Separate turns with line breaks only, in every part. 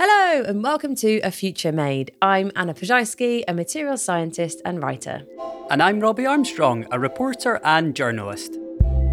Hello, and welcome to A Future Made. I'm Anna Ploszajski, a material scientist and writer.
And I'm Robbie Armstrong, a reporter and journalist.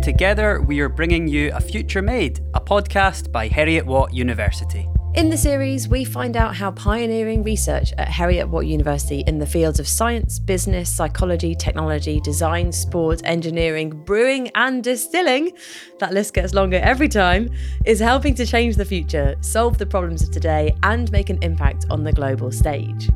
Together, we are bringing you A Future Made, a podcast by Heriot Watt University.
In the series, we find out how pioneering research at Heriot Watt University in the fields of science, business, psychology, technology, design, sport, engineering, brewing, and distilling that list gets longer every time is helping to change the future, solve the problems of today, and make an impact on the global stage.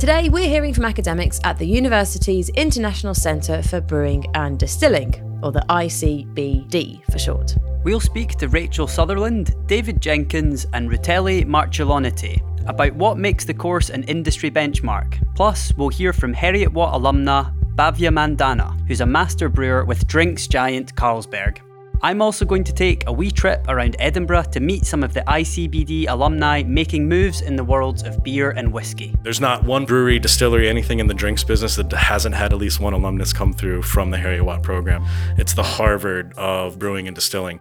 Today, we're hearing from academics at the university's International Centre for Brewing and Distilling, or the ICBD for short.
We'll speak to Rachel Sutherland, David Jenkins, and Rutele Marciulionyte about what makes the course an industry benchmark. Plus, we'll hear from Heriot Watt alumna Bhavya Mandana, who's a master brewer with drinks giant Carlsberg. I'm also going to take a wee trip around Edinburgh to meet some of the ICBD alumni making moves in the worlds of beer and whiskey.
There's not one brewery, distillery, anything in the drinks business that hasn't had at least one alumnus come through from the Heriot Watt program. It's the Harvard of brewing and distilling.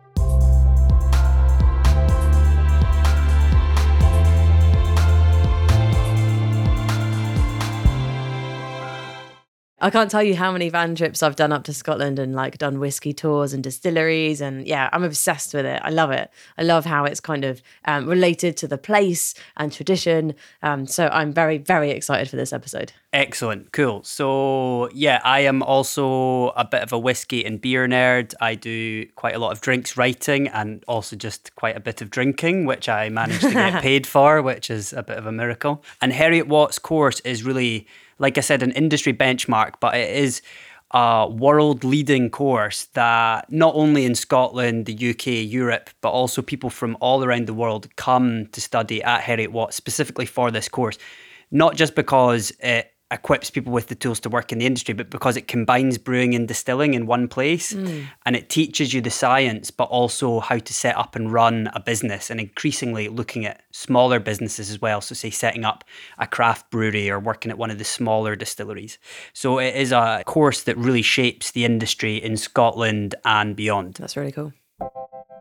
I can't tell you how many van trips I've done up to Scotland and like done whiskey tours and distilleries. And yeah, I'm obsessed with it. I love it. I love how it's kind of um, related to the place and tradition. Um, so I'm very, very excited for this episode.
Excellent. Cool. So, yeah, I am also a bit of a whiskey and beer nerd. I do quite a lot of drinks writing and also just quite a bit of drinking, which I managed to get paid for, which is a bit of a miracle. And Heriot Watt's course is really like I said, an industry benchmark, but it is a world leading course that not only in Scotland, the UK, Europe, but also people from all around the world come to study at Heriot Watt specifically for this course. Not just because it equips people with the tools to work in the industry, but because it combines brewing and distilling in one place mm. and it teaches you the science, but also how to set up and run a business and increasingly looking at smaller businesses as well. So, say, setting up a craft brewery or working at one of the smaller distilleries. So, it is a course that really shapes the industry in Scotland and beyond.
That's really cool.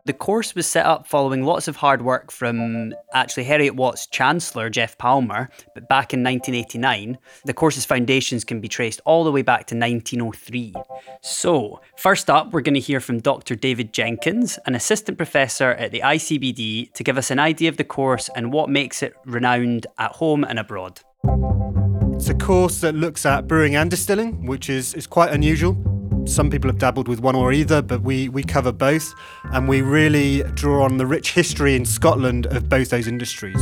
The course was set up following lots of hard work from actually Heriot Watt's Chancellor, Geoff Palmer, but back in 1989. The course's foundations can be traced all the way back to 1903. So, first up, we're going to hear from Dr. David Jenkins, an assistant professor at the ICBD, to give us an idea of the course and what makes it renowned at home and abroad.
It's a course that looks at brewing and distilling, which is, is quite unusual. Some people have dabbled with one or either, but we, we cover both, and we really draw on the rich history in Scotland of both those industries.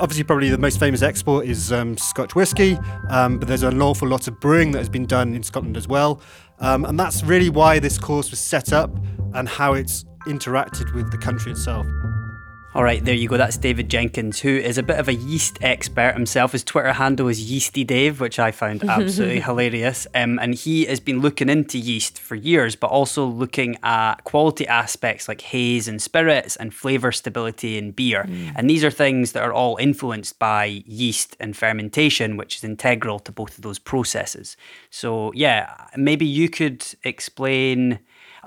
Obviously, probably the most famous export is um, Scotch whisky, um, but there's an awful lot of brewing that has been done in Scotland as well. Um, and that's really why this course was set up and how it's interacted with the country itself.
All right, there you go. That's David Jenkins, who is a bit of a yeast expert himself. His Twitter handle is Yeasty Dave, which I found absolutely hilarious. Um, and he has been looking into yeast for years, but also looking at quality aspects like haze and spirits and flavor stability in beer. Mm. And these are things that are all influenced by yeast and fermentation, which is integral to both of those processes. So, yeah, maybe you could explain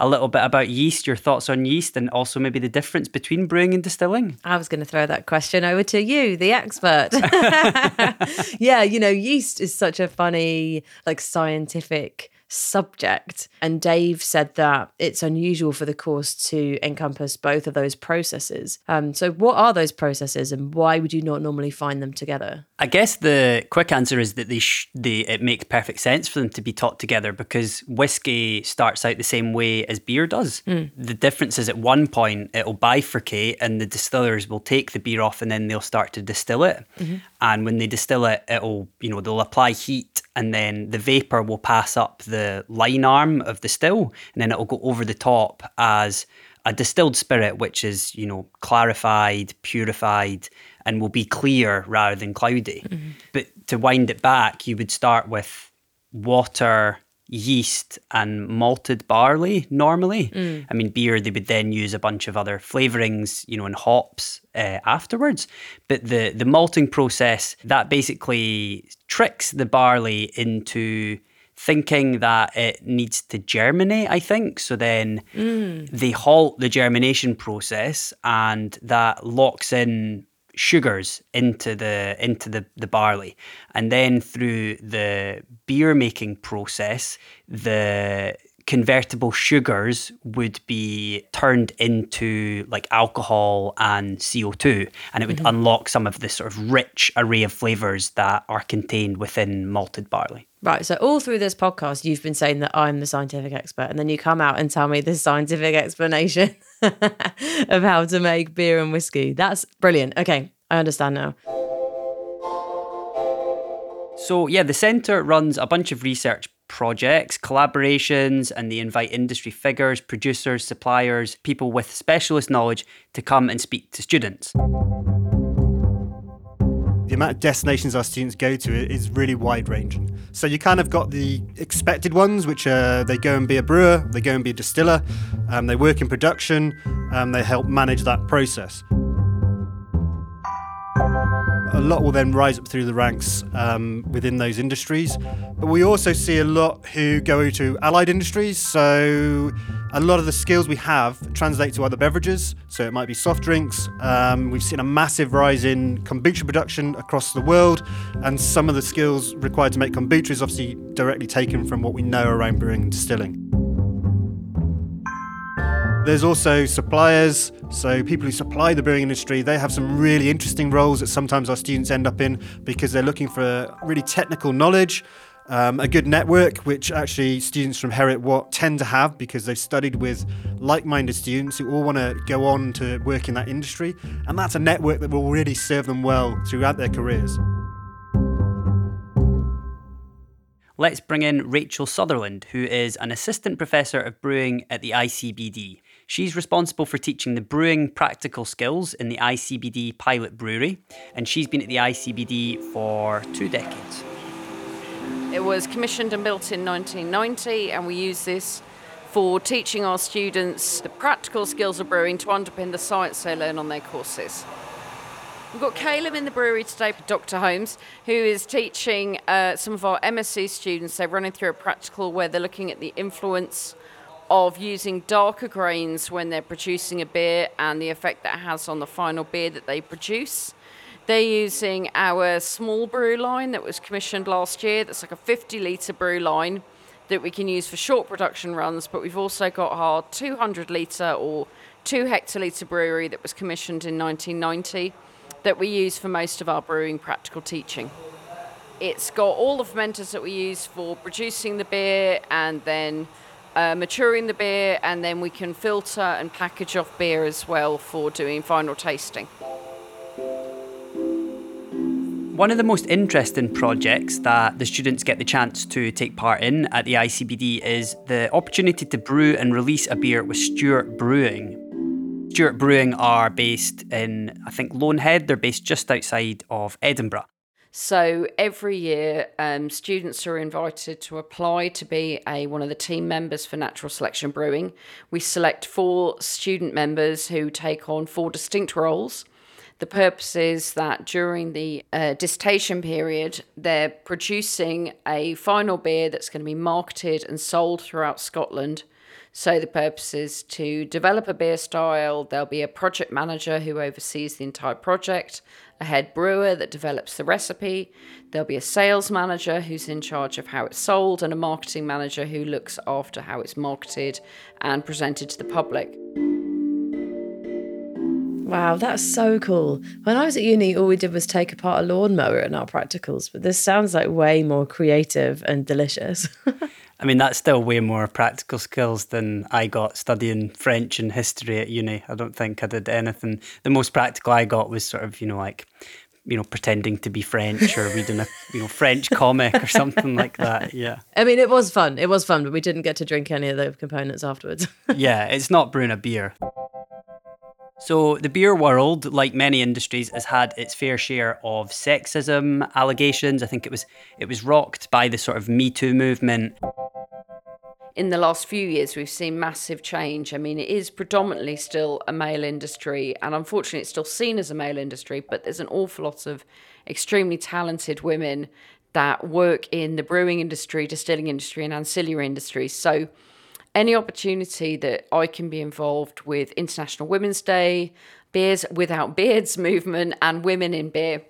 a little bit about yeast, your thoughts on yeast, and also maybe the difference between brewing and distilling.
I was going to throw that question over to you, the expert. yeah, you know, yeast is such a funny, like scientific subject. And Dave said that it's unusual for the course to encompass both of those processes. Um, so, what are those processes, and why would you not normally find them together?
I guess the quick answer is that they, sh- they it makes perfect sense for them to be taught together because whiskey starts out the same way as beer does. Mm. The difference is at one point it'll bifurcate, and the distillers will take the beer off, and then they'll start to distill it. Mm-hmm. And when they distill it, it'll you know they'll apply heat, and then the vapor will pass up the the lyne arm of the still, and then it'll go over the top as a distilled spirit, which is you know clarified, purified, and will be clear rather than cloudy. Mm-hmm. But to wind it back, you would start with water, yeast, and malted barley normally. Mm. I mean, beer, they would then use a bunch of other flavorings, you know, and hops uh, afterwards. But the, the malting process, that basically tricks the barley into thinking that it needs to germinate, I think. So then mm. they halt the germination process and that locks in sugars into the into the, the barley. And then through the beer making process, the convertible sugars would be turned into like alcohol and CO2 and it would mm-hmm. unlock some of this sort of rich array of flavors that are contained within malted barley.
Right. So all through this podcast, you've been saying that I'm the scientific expert, and then you come out and tell me the scientific explanation of how to make beer and whiskey. That's brilliant. Okay, I understand now.
So, yeah, the centre runs a bunch of research projects, collaborations, and they invite industry figures, producers, suppliers, people with specialist knowledge to come and speak to students.
the amount of destinations our students go to is really wide ranging. So you kind of got the expected ones, which are they go and be a brewer, they go and be a distiller, um, they work in production, um, they help manage that process. A lot will then rise up through the ranks um, within those industries, but we also see a lot who go to allied industries. So a lot of the skills we have translate to other beverages. So it might be soft drinks. Um, we've seen a massive rise in kombucha production across the world, and some of the skills required to make kombucha is obviously directly taken from what we know around brewing and distilling. There's also suppliers, so people who supply the brewing industry, they have some really interesting roles that sometimes our students end up in because they're looking for really technical knowledge, um, a good network, which actually students from Heriot Watt tend to have because they've studied with like minded students who all want to go on to work in that industry. And that's a network that will really serve them well throughout their careers.
Let's bring in Rachel Sutherland, who is an assistant professor of brewing at the ICBD. She's responsible for teaching the brewing practical skills in the ICBD pilot brewery, and she's been at the ICBD for two decades.
It was commissioned and built in 1990, and we use this for teaching our students the practical skills of brewing to underpin the science they learn on their courses. We've got Caleb in the brewery today, Dr. Holmes, who is teaching uh, some of our MSc students. They're running through a practical where they're looking at the influence of using darker grains when they're producing a beer and the effect that has on the final beer that they produce. They're using our small brew line that was commissioned last year. That's like a 50 litre brew line that we can use for short production runs, but we've also got our 200 litre or 2 hectolitre brewery that was commissioned in 1990 that we use for most of our brewing practical teaching. It's got all the fermenters that we use for producing the beer and then uh, maturing the beer, and then we can filter and package off beer as well for doing final tasting.
One of the most interesting projects that the students get the chance to take part in at the ICBD is the opportunity to brew and release a beer with Stewart Brewing. Stewart Brewing are based in, I think, Loanhead. They're based just outside of Edinburgh.
So every year, um, students are invited to apply to be a one of the team members for Natural Selection Brewing. We select four student members who take on four distinct roles. The purpose is that during the uh, dissertation period, they're producing a final beer that's going to be marketed and sold throughout Scotland. So the purpose is to develop a beer style. There'll be a project manager who oversees the entire project, a head brewer that develops the recipe. There'll be a sales manager who's in charge of how it's sold, and a marketing manager who looks after how it's marketed and presented to the public.
Wow, that's so cool. When I was at uni, all we did was take apart a lawnmower in our practicals, but this sounds like way more creative and delicious.
I mean, that's still way more practical skills than I got studying French and history at uni. I don't think I did anything. The most practical I got was sort of, you know, like, you know, pretending to be French or reading a, you know, French comic or something like that. Yeah.
I mean, it was fun. It was fun, but we didn't get to drink any of the components afterwards.
Yeah, it's not brewing a beer. So, the beer world, like many industries, has had its fair share of sexism allegations. I think it was it was rocked by the sort of Me Too movement.
In the last few years, we've seen massive change. I mean, it is predominantly still a male industry, and unfortunately, it's still seen as a male industry, but there's an awful lot of extremely talented women that work in the brewing industry, distilling industry, and ancillary industries. So, any opportunity that I can be involved with International Women's Day, Beers Without Beards movement, and Women in Beer,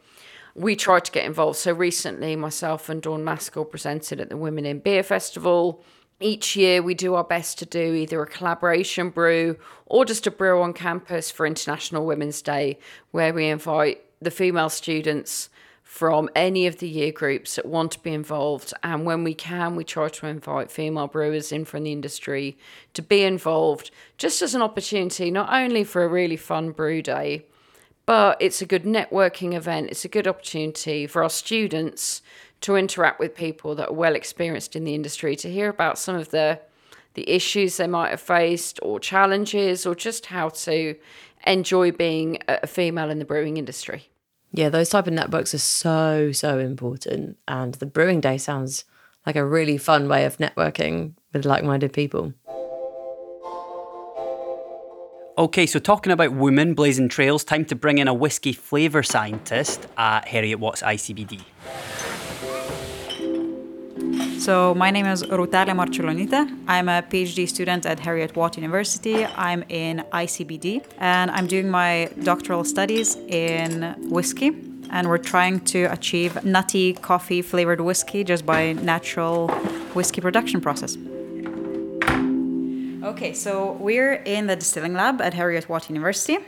we try to get involved. So, recently, myself and Dawn Maskell presented at the Women in Beer Festival. Each year, we do our best to do either a collaboration brew or just a brew on campus for International Women's Day, where we invite the female students from any of the year groups that want to be involved. And when we can, we try to invite female brewers in from the industry to be involved, just as an opportunity, not only for a really fun brew day, but it's a good networking event. It's a good opportunity for our students to interact with people that are well experienced in the industry, to hear about some of the the issues they might have faced or challenges or just how to enjoy being a female in the brewing industry.
Yeah, those type of networks are so, so important. And the brewing day sounds like a really fun way of networking with like minded people.
Okay, so talking about women blazing trails, time to bring in a whiskey flavour scientist at Heriot Watt's ICBD.
So my name is Rutele Marciulionyte. I'm a PhD student at Heriot Watt University. I'm in ICBD and I'm doing my doctoral studies in whiskey. And we're trying to achieve nutty coffee flavored whiskey just by natural whiskey production process. Okay, so we're in the distilling lab at Heriot Watt University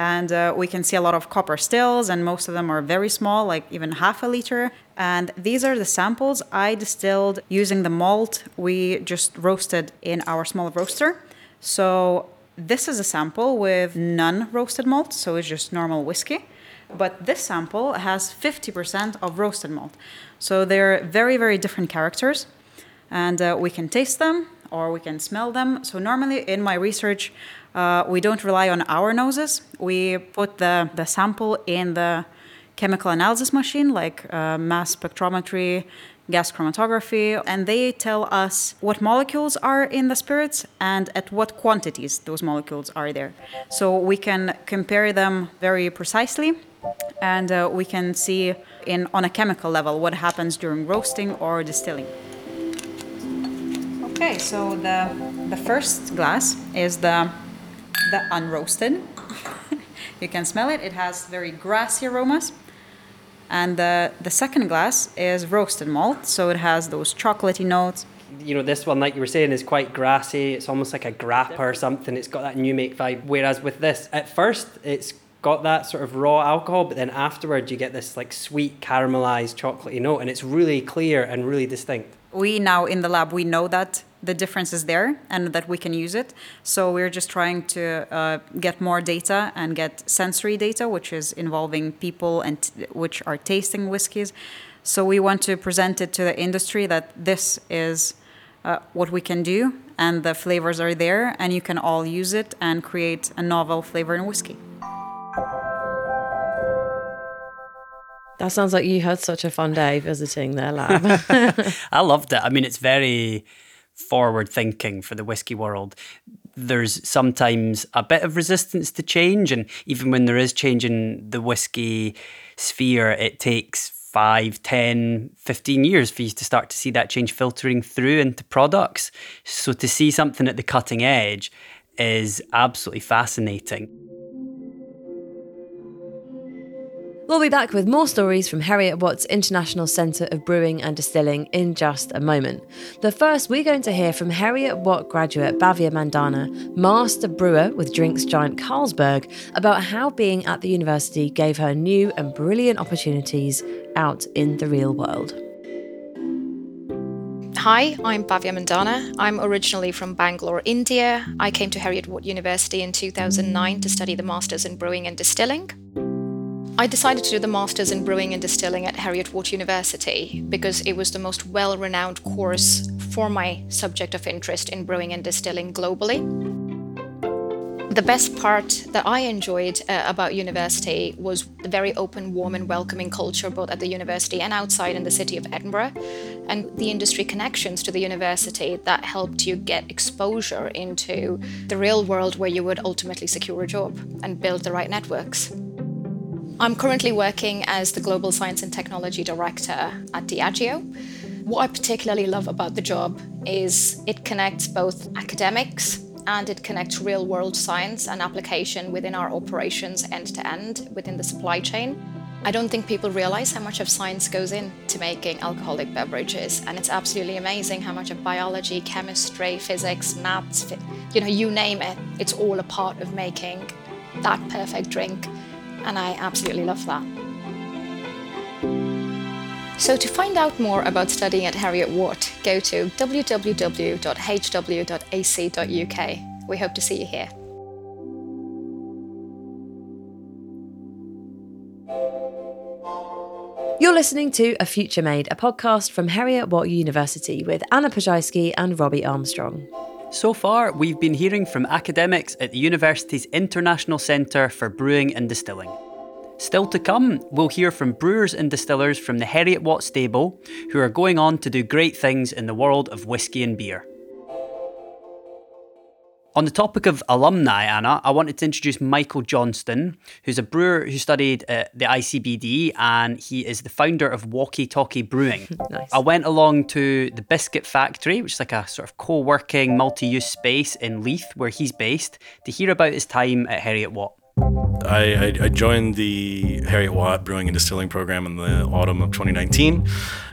and uh, we can see a lot of copper stills and most of them are very small like even half a liter and these are the samples i distilled using the malt we just roasted in our small roaster. So this is a sample with none roasted malt so it's just normal whiskey. But this sample has 50% of roasted malt. So they're very very different characters. And uh, we can taste them or we can smell them. So normally in my research uh, we don't rely on our noses. We put the, the sample in the chemical analysis machine, like uh, mass spectrometry, gas chromatography, and they tell us what molecules are in the spirits and at what quantities those molecules are there. So we can compare them very precisely, and uh, we can see in on a chemical level what happens during roasting or distilling. Okay, so the the first glass is the the unroasted. you can smell it. It has very grassy aromas. And the, the second glass is roasted malt, so it has those chocolatey notes.
You know, this one, like you were saying, is quite grassy. It's almost like a grappa or something. It's got that new make vibe. Whereas with this, at first, it's got that sort of raw alcohol, but then afterwards, you get this like sweet caramelized chocolatey note, and it's really clear and really distinct.
We now in the lab, we know that the difference is there and that we can use it. So we're just trying to uh, get more data and get sensory data, which is involving people and t- which are tasting whiskeys. So we want to present it to the industry that this is uh, what we can do and the flavors are there and you can all use it and create a novel flavor in whiskey.
That sounds like you had such a fun day visiting their lab.
I loved it. I mean, it's very forward thinking for the whiskey world. There's sometimes a bit of resistance to change, and even when there is change in the whiskey sphere, it takes 5, 10, 15 years for you to start to see that change filtering through into products. So to see something at the cutting edge is absolutely fascinating.
We'll be back with more stories from Heriot Watt's International Centre of Brewing and Distilling in just a moment. But first, we're going to hear from Heriot Watt graduate Bhavya Mandana, master brewer with drinks giant Carlsberg, about how being at the university gave her new and brilliant opportunities out in the real world.
Hi, I'm Bhavya Mandana. I'm originally from Bangalore, India. I came to Heriot Watt University in 2009 to study the Masters in Brewing and Distilling. I decided to do the Masters in Brewing and Distilling at Heriot Watt University because it was the most well renowned course for my subject of interest in brewing and distilling globally. The best part that I enjoyed uh, about university was the very open, warm, and welcoming culture both at the university and outside in the city of Edinburgh, and the industry connections to the university that helped you get exposure into the real world where you would ultimately secure a job and build the right networks. I'm currently working as the Global Science and Technology Director at Diageo. What I particularly love about the job is it connects both academics and it connects real world science and application within our operations end to end within the supply chain. I don't think people realize how much of science goes into making alcoholic beverages, and it's absolutely amazing how much of biology, chemistry, physics, maths, you know, you name it, it's all a part of making that perfect drink and I absolutely love that. So to find out more about studying at Heriot Watt, go to www.hw.ac.uk. We hope to see you here.
You're listening to A Future Made, a podcast from Heriot Watt University with Anna Ploszajski and Robbie Armstrong.
So far, we've been hearing from academics at the university's International Centre for Brewing and Distilling. Still to come, we'll hear from brewers and distillers from the Heriot Watt stable who are going on to do great things in the world of whisky and beer. On the topic of alumni, Anna, I wanted to introduce Michael Johnstone, who's a brewer who studied at the ICBD and he is the founder of Walkie Talkie Brewing.
nice.
I went along to the Biscuit Factory, which is like a sort of co working, multi use space in Leith, where he's based, to hear about his time at Heriot Watt.
I, I, joined the Heriot Watt Brewing and Distilling program in the autumn of 2019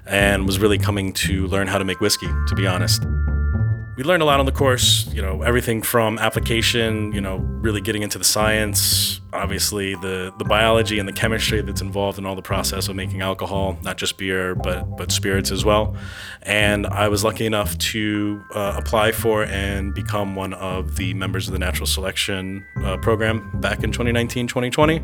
and was really coming to learn how to make whiskey, to be honest we learned a lot on the course, you know, everything from application, you know, really getting into the science, obviously the the biology and the chemistry that's involved in all the process of making alcohol, not just beer but but spirits as well. And I was lucky enough to uh, apply for and become one of the members of the natural selection uh, program back in 2019, 2020.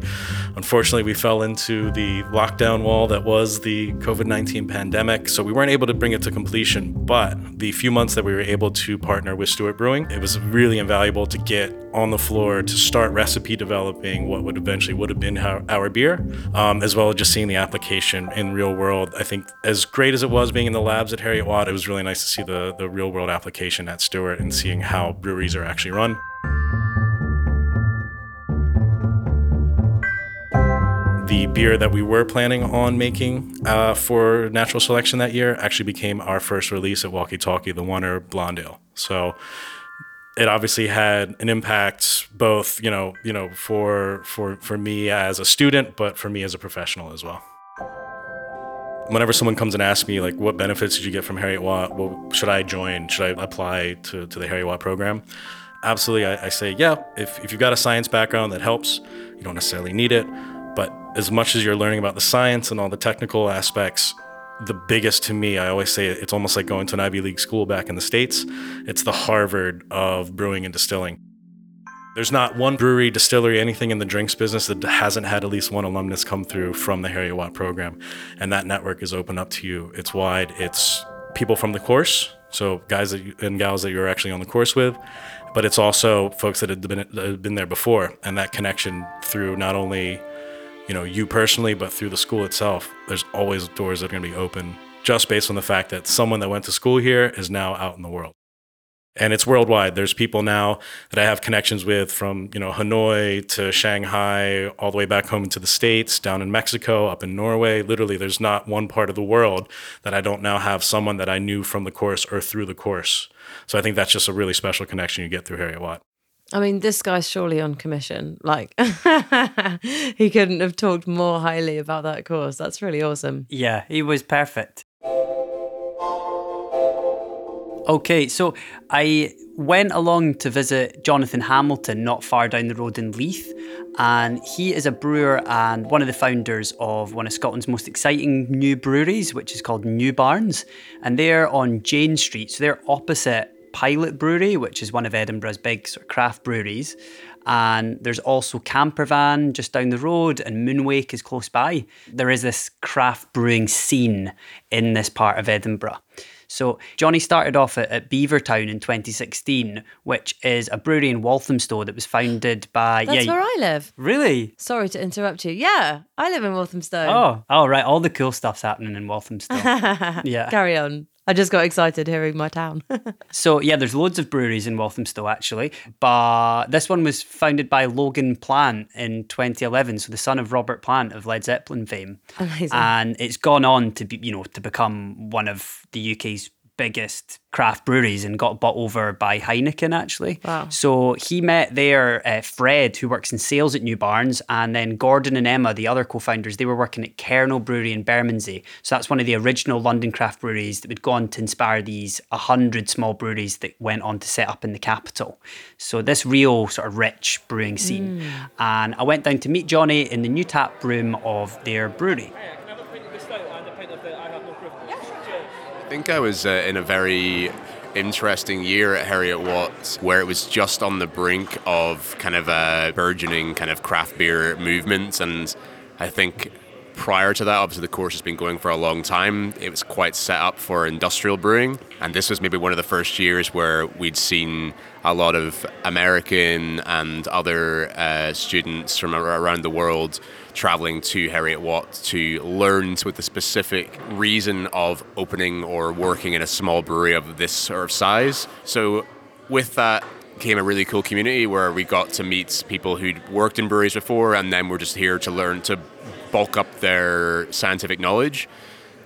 Unfortunately, we fell into the lockdown wall that was the COVID-19 pandemic, so we weren't able to bring it to completion. But the few months that we were able to partner with Stewart Brewing, it was really invaluable to get on the floor to start recipe developing what would eventually would have been our, our beer, um, as well as just seeing the application in real world. I think as great as it was being in the labs at Heriot Watt, it was really nice to see the, the real world application at Stewart and seeing how breweries are actually run. the beer that we were planning on making uh, for natural selection that year actually became our first release at Walkie Talkie, the Oner Blonde Ale. So it obviously had an impact both you know you know for for for me as a student but for me as a professional as well. Whenever someone comes and asks me like what benefits did you get from Heriot Watt? Well should i join? Should i apply to, to the Heriot Watt program? Absolutely I, I say yeah if, if you've got a science background that helps you don't necessarily need it but as much as you're learning about the science and all the technical aspects the biggest to me, I always say it's almost like going to an Ivy League school back in the States. It's the Harvard of brewing and distilling. There's not one brewery, distillery, anything in the drinks business that hasn't had at least one alumnus come through from the Heriot Watt program. And that network is open up to you. It's wide. It's people from the course, so guys you, and gals that you're actually on the course with, but it's also folks that have been, have been there before. And that connection through not only you know, you personally, but through the school itself, there's always doors that are going to be open just based on the fact that someone that went to school here is now out in the world. And it's worldwide. There's people now that I have connections with from, you know, Hanoi to Shanghai, all the way back home into the States, down in Mexico, up in Norway. Literally, there's not one part of the world that I don't now have someone that I knew from the course or through the course. So I think that's just a really special connection you get through Heriot Watt.
I mean, this guy's surely on commission. Like, he couldn't have talked more highly about that course. That's really awesome.
Yeah, he was perfect. Okay, so I went along to visit Jonathan Hamilton not far down the road in Leith, and he is a brewer and one of the founders of one of Scotland's most exciting new breweries, which is called New Barns, and they're on Jane Street, so they're opposite Pilot Brewery, which is one of Edinburgh's big sort of craft breweries. And there's also Campervan just down the road, and Moonwake is close by. There is this craft brewing scene in this part of Edinburgh. So Johnny started off at, at Beavertown in 2016, which is a brewery in Walthamstow that was founded by.
That's
yeah,
where I live.
Really?
Sorry to interrupt you. Yeah, I live in Walthamstow.
Oh, oh right. All the cool stuff's happening in Walthamstow. yeah.
Carry on. I just got excited hearing my town.
So yeah, there's loads of breweries in Walthamstow actually, but this one was founded by Logan Plant in 2011, so the son of Robert Plant of Led Zeppelin fame,
Amazing.
and it's gone on to be, you know, to become one of the UK's biggest craft breweries and got bought over by Heineken actually.
Wow.
So he met there uh, Fred, who works in sales at New Barns and then Gordon and Emma, the other co-founders, they were working at Kernel Brewery in Bermondsey. So that's one of the original London craft breweries that would go on to inspire these hundred small breweries that went on to set up in the capital. So this real sort of rich brewing scene. And I went down to meet Johnny in the new tap room of their brewery.
I think I was uh, in a very interesting year at Heriot Watt where it was just on the brink of kind of a burgeoning kind of craft beer movement. And I think prior to that obviously the course has been going for a long time. It was quite set up for industrial brewing. And this was maybe one of the first years where we'd seen a lot of American and other uh, students from around the world traveling to Heriot Watt to learn with the specific reason of opening or working in a small brewery of this sort of size. So, with that came a really cool community where we got to meet people who'd worked in breweries before and then were just here to learn to bulk up their scientific knowledge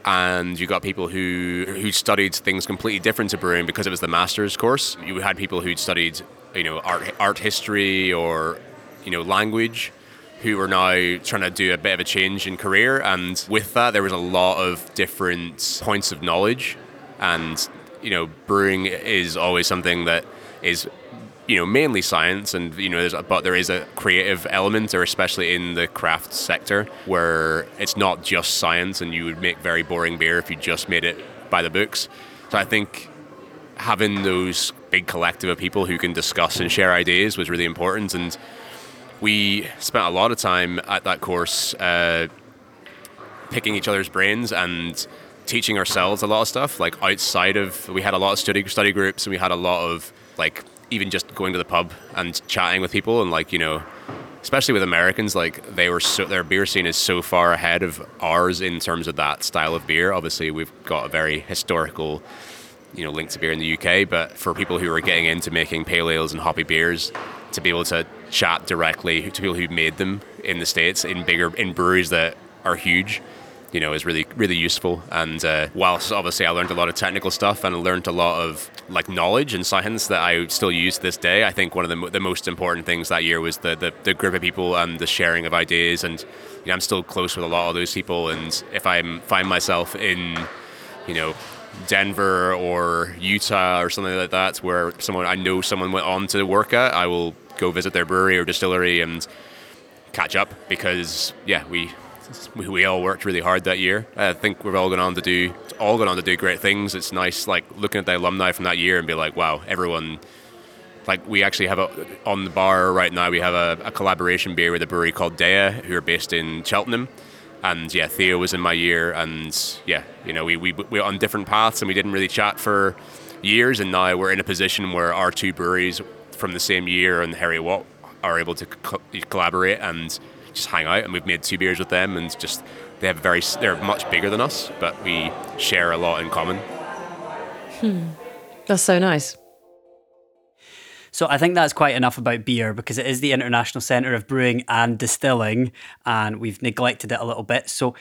and you got people who who studied things completely different to brewing because it was the master's course. You had people who'd studied, you know, art art history or you know language, who were now trying to do a bit of a change in career. And with that, there was a lot of different points of knowledge, and you know, brewing is always something that is you know mainly science. And you know there's a, but there is a creative element or especially in the craft sector where it's not just science and you would make very boring beer if you just made it by the books. So i think having those big collective of people who can discuss and share ideas was really important. And we spent a lot of time at that course uh, picking each other's brains and teaching ourselves a lot of stuff. Like outside of we had a lot of study study groups and we had a lot of like even just going to the pub and chatting with people and like you know especially with Americans like they were so their beer scene is so far ahead of ours in terms of that style of beer. Obviously we've got a very historical you know link to beer in the UK but for people who are getting into making pale ales and hoppy beers to be able to chat directly to people who made them in the states in bigger in breweries that are huge you know, is really really useful. And uh, whilst obviously I learned a lot of technical stuff and I learned a lot of like knowledge and science that I still use this day, I think one of the, the most important things that year was the, the the group of people and the sharing of ideas. And you know, I'm still close with a lot of those people. And if I find myself in, you know. Denver or Utah or something like that, where someone I know someone went on to work at, I will go visit their brewery or distillery and catch up because yeah, we we, we all worked really hard that year. I think we've all gone on to do all gone on to do great things. It's nice like looking at the alumni from that year and be like, wow, everyone. Like we actually have a on the bar right now. We have a, a collaboration beer with a brewery called Deya, who are based in Cheltenham. And yeah, Theo was in my year, and yeah, you know, we we we were on different paths, and we didn't really chat for years. And now we're in a position where our two breweries from the same year and Heriot Watt are able to co- collaborate and just hang out and we've made two beers with them and just they have a very they're much bigger than us but we share a lot in common Hmm.
That's so nice.
So I think that's quite enough about beer because it is the international centre of brewing and distilling, and we've neglected it a little bit. So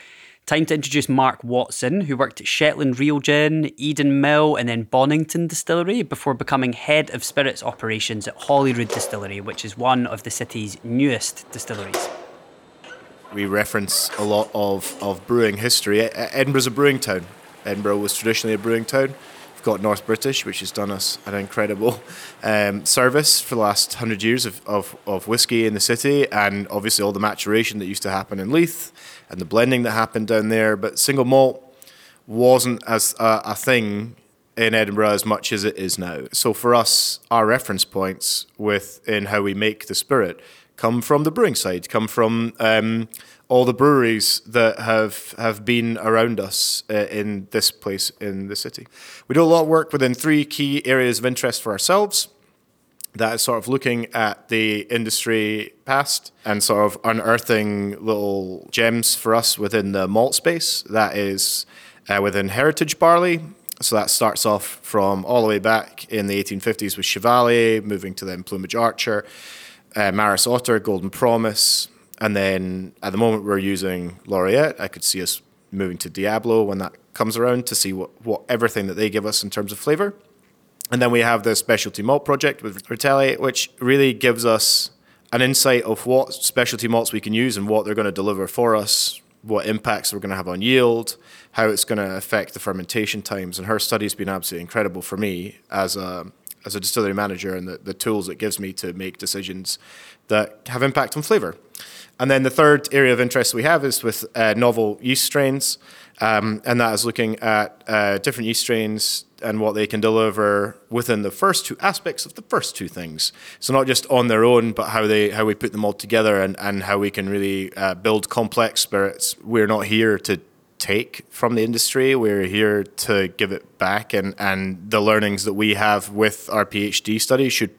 time to introduce Marc Watson, who worked at Shetland Reel Gin, Eden Mill, and then Bonnington Distillery before becoming head of spirits operations at Holyrood Distillery, which is one of the city's newest distilleries.
we reference a lot of, of brewing history. Edinburgh's a brewing town. Edinburgh was traditionally a brewing town. Got North British, which has done us an incredible um, service for the last hundred years of, of, of whiskey in the city, and obviously all the maturation that used to happen in Leith and the blending that happened down there. But single malt wasn't as a, a thing in Edinburgh as much as it is now. So for us, our reference points within how we make the spirit come from the brewing side, come from um, all the breweries that have have been around us uh, in this place in the city. We do a lot of work within three key areas of interest for ourselves that is sort of looking at the industry past and sort of unearthing little gems for us within the malt space. That is uh, within heritage barley, So that starts off from all the way back in the 1850s with Chevalier, moving to then Plumage Archer, uh, Maris Otter, Golden Promise, and then at the moment we're using Laureate. I could see us moving to Diablo when that comes around to see what, what everything that they give us in terms of flavor. And then we have the specialty malt project with Rutele, which really gives us an insight of what specialty malts we can use and what they're going to deliver for us, what impacts we're going to have on yield, how it's going to affect the fermentation times. And her study's been absolutely incredible for me as a as a distillery manager and the, the tools it gives me to make decisions that have impact on flavor. And then the third area of interest we have is with uh, novel yeast strains, um, and that is looking at uh, different yeast strains and what they can deliver within the first two aspects of the first two things. So not just on their own, but how they how we put them all together and, and how we can really uh, build complex spirits. We're not here to take from the industry. We're here to give it back, and and the learnings that we have with our PhD study should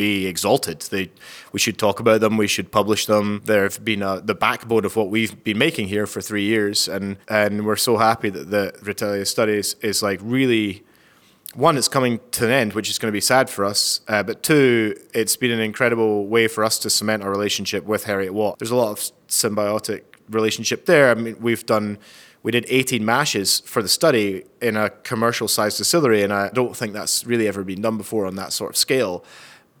be exalted. They, we should talk about them. We should publish them. They've been a, the backbone of what we've been making here for three years, and and we're so happy that the Rutele studies is like really one, it's coming to an end, which is going to be sad for us. Uh, but two, it's been an incredible way for us to cement our relationship with Heriot Watt. There's a lot of symbiotic relationship there. I mean, we've done, we did 18 mashes for the study in a commercial sized distillery, and I don't think that's really ever been done before on that sort of scale.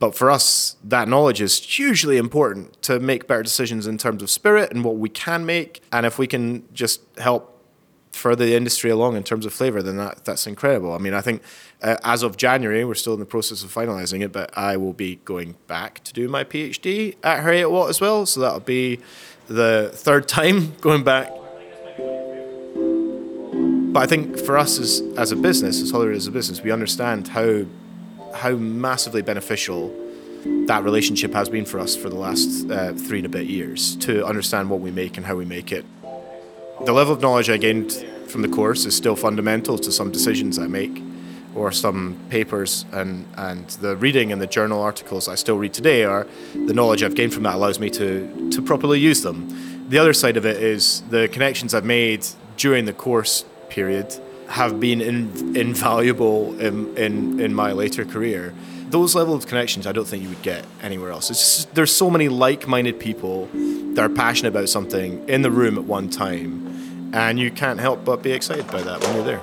But for us, that knowledge is hugely important to make better decisions in terms of spirit and what we can make. And if we can just help further the industry along in terms of flavor, then that, that's incredible. I mean, I think uh, as of January, we're still in the process of finalizing it, but I will be going back to do my PhD at Heriot Watt as well. So that'll be the third time going back. But I think for us as, as a business, as Holyrood as a business, we understand how how massively beneficial that relationship has been for us for the last uh, three and a bit years to understand what we make and how we make it. The level of knowledge I gained from the course is still fundamental to some decisions I make or some papers and, and the reading and the journal articles I still read today are the knowledge I've gained from that allows me to, to properly use them. The other side of it is the connections I've made during the course period have been in, invaluable in, in, in my later career. Those level of connections I don't think you would get anywhere else. Just, there's so many like-minded people that are passionate about something in the room at one time and you can't help but be excited by that when you're there.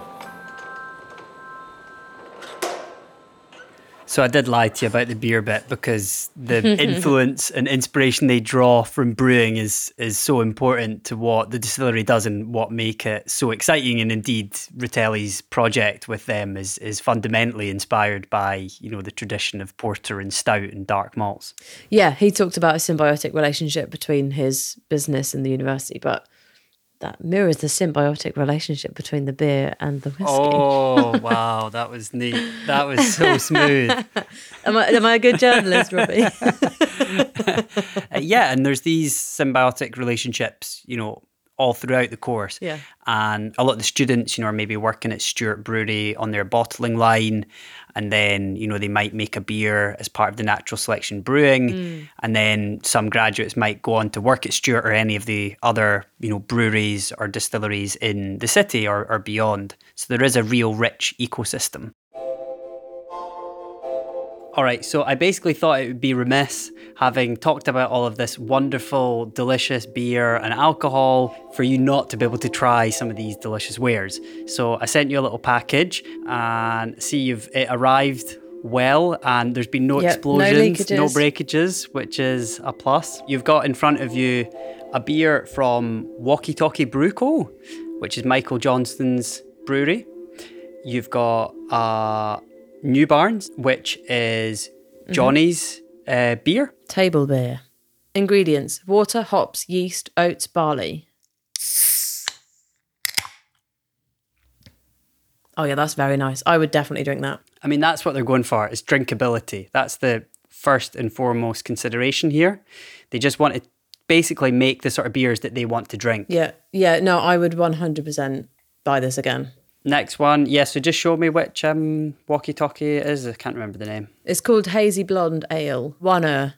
So I did lie to you about the beer bit because the influence and inspiration they draw from brewing is is so important to what the distillery does and what make it so exciting. And indeed, Rutele's project with them is is fundamentally inspired by you know the tradition of porter and stout and dark malts.
Yeah, he talked about a symbiotic relationship between his business and the university, but that mirrors the symbiotic relationship between the beer and the whiskey.
Oh wow, that was neat. That was so smooth.
am, I, am I a good journalist, Robbie?
uh, yeah, and there's these symbiotic relationships, you know, all throughout the course.
Yeah.
And a lot of the students, you know, are maybe working at Stewart Brewery on their bottling line, and then you know they might make a beer as part of the natural selection brewing, mm. and then some graduates might go on to work at Stewart or any of the other you know breweries or distilleries in the city or, or beyond. So there is a real rich ecosystem. All right, so I basically thought it would be remiss, having talked about all of this wonderful, delicious beer and alcohol, for you not to be able to try some of these delicious wares. So I sent you a little package and see you've it arrived well and there's been no
yep,
explosions,
no,
no breakages, which is a plus. You've got in front of you a beer from Walkie Talkie Brew Co., which is Michael Johnstone's brewery. You've got a New Barns, which is mm-hmm. Johnny's uh, beer.
Table beer. Ingredients water, hops, yeast, oats, barley. Oh, yeah, that's very nice. I would definitely drink that.
I mean, that's what they're going for is drinkability. That's the first and foremost consideration here. They just want to basically make the sort of beers that they want to drink.
Yeah. Yeah. No, I would 100% buy this again.
Next one, yeah. So just show me which um, walkie-talkie it is. I can't remember the name.
It's called Hazy Blonde Ale. One uh.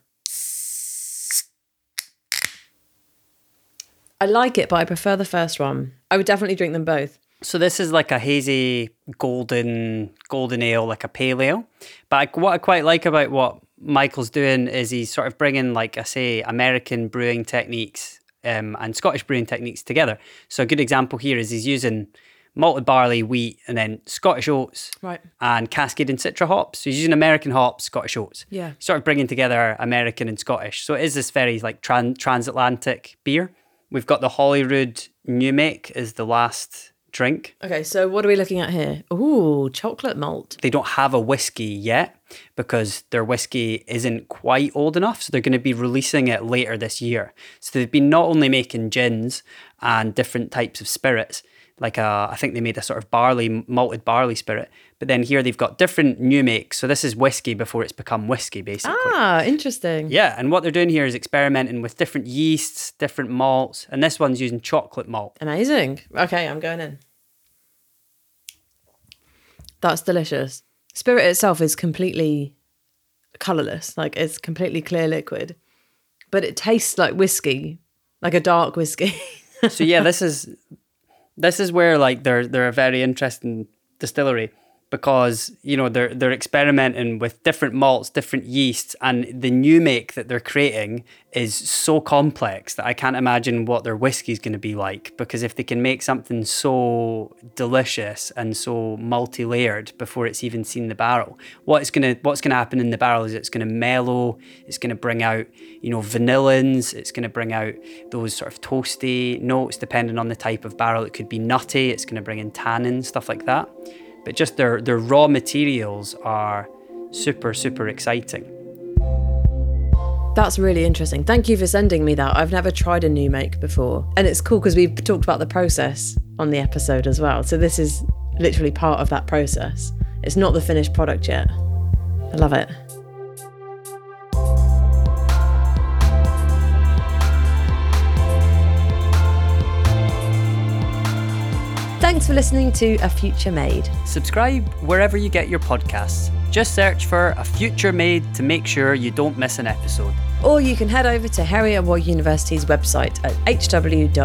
I like it, but I prefer the first one. I would definitely drink them both.
So this is like a hazy golden golden ale, like a pale ale. But I, what I quite like about what Michael's doing is he's sort of bringing, like I say, American brewing techniques um, and Scottish brewing techniques together. So a good example here is he's using malted barley, wheat, and then Scottish oats,
Right.
and Cascade and Citra hops. So he's using American hops, Scottish oats.
Yeah.
Sort of bringing together American and Scottish. So it is this very like tran- transatlantic beer. We've got the Holyrood New Make is the last drink.
Okay, so what are we looking at here? Ooh, chocolate malt.
They don't have a whiskey yet because their whiskey isn't quite old enough. So they're going to be releasing it later this year. So they've been not only making gins and different types of spirits, like a, I think they made a sort of barley, malted barley spirit, but then here they've got different new makes. So this is whiskey before it's become whiskey, basically.
Ah, interesting.
Yeah, and what they're doing here is experimenting with different yeasts, different malts, and this one's using chocolate malt.
Amazing. Okay, I'm going in. That's delicious. Spirit itself is completely colorless, like it's completely clear liquid, but it tastes like whiskey, like a dark whiskey.
so yeah, this is this is where like they're they're a very interesting distillery because you know they're they're experimenting with different malts, different yeasts, and the new make that they're creating is so complex that I can't imagine what their whiskey is going to be like. Because if they can make something so delicious and so multi-layered before it's even seen the barrel, what's gonna what's gonna happen in the barrel is it's gonna mellow, it's gonna bring out you know vanillins, it's gonna bring out those sort of toasty notes depending on the type of barrel. It could be nutty, it's gonna bring in tannin, stuff like that but just their their raw materials are super super exciting.
That's really interesting. Thank you for sending me that. I've never tried a new make before. And it's cool because we've talked about the process on the episode as well. So this is literally part of that process. It's not the finished product yet. I love it. Thanks for listening to A Future Made.
Subscribe wherever you get your podcasts. Just search for A Future Made to make sure you don't miss an episode.
Or you can head over to Heriot Watt University's website at hw.ac.uk.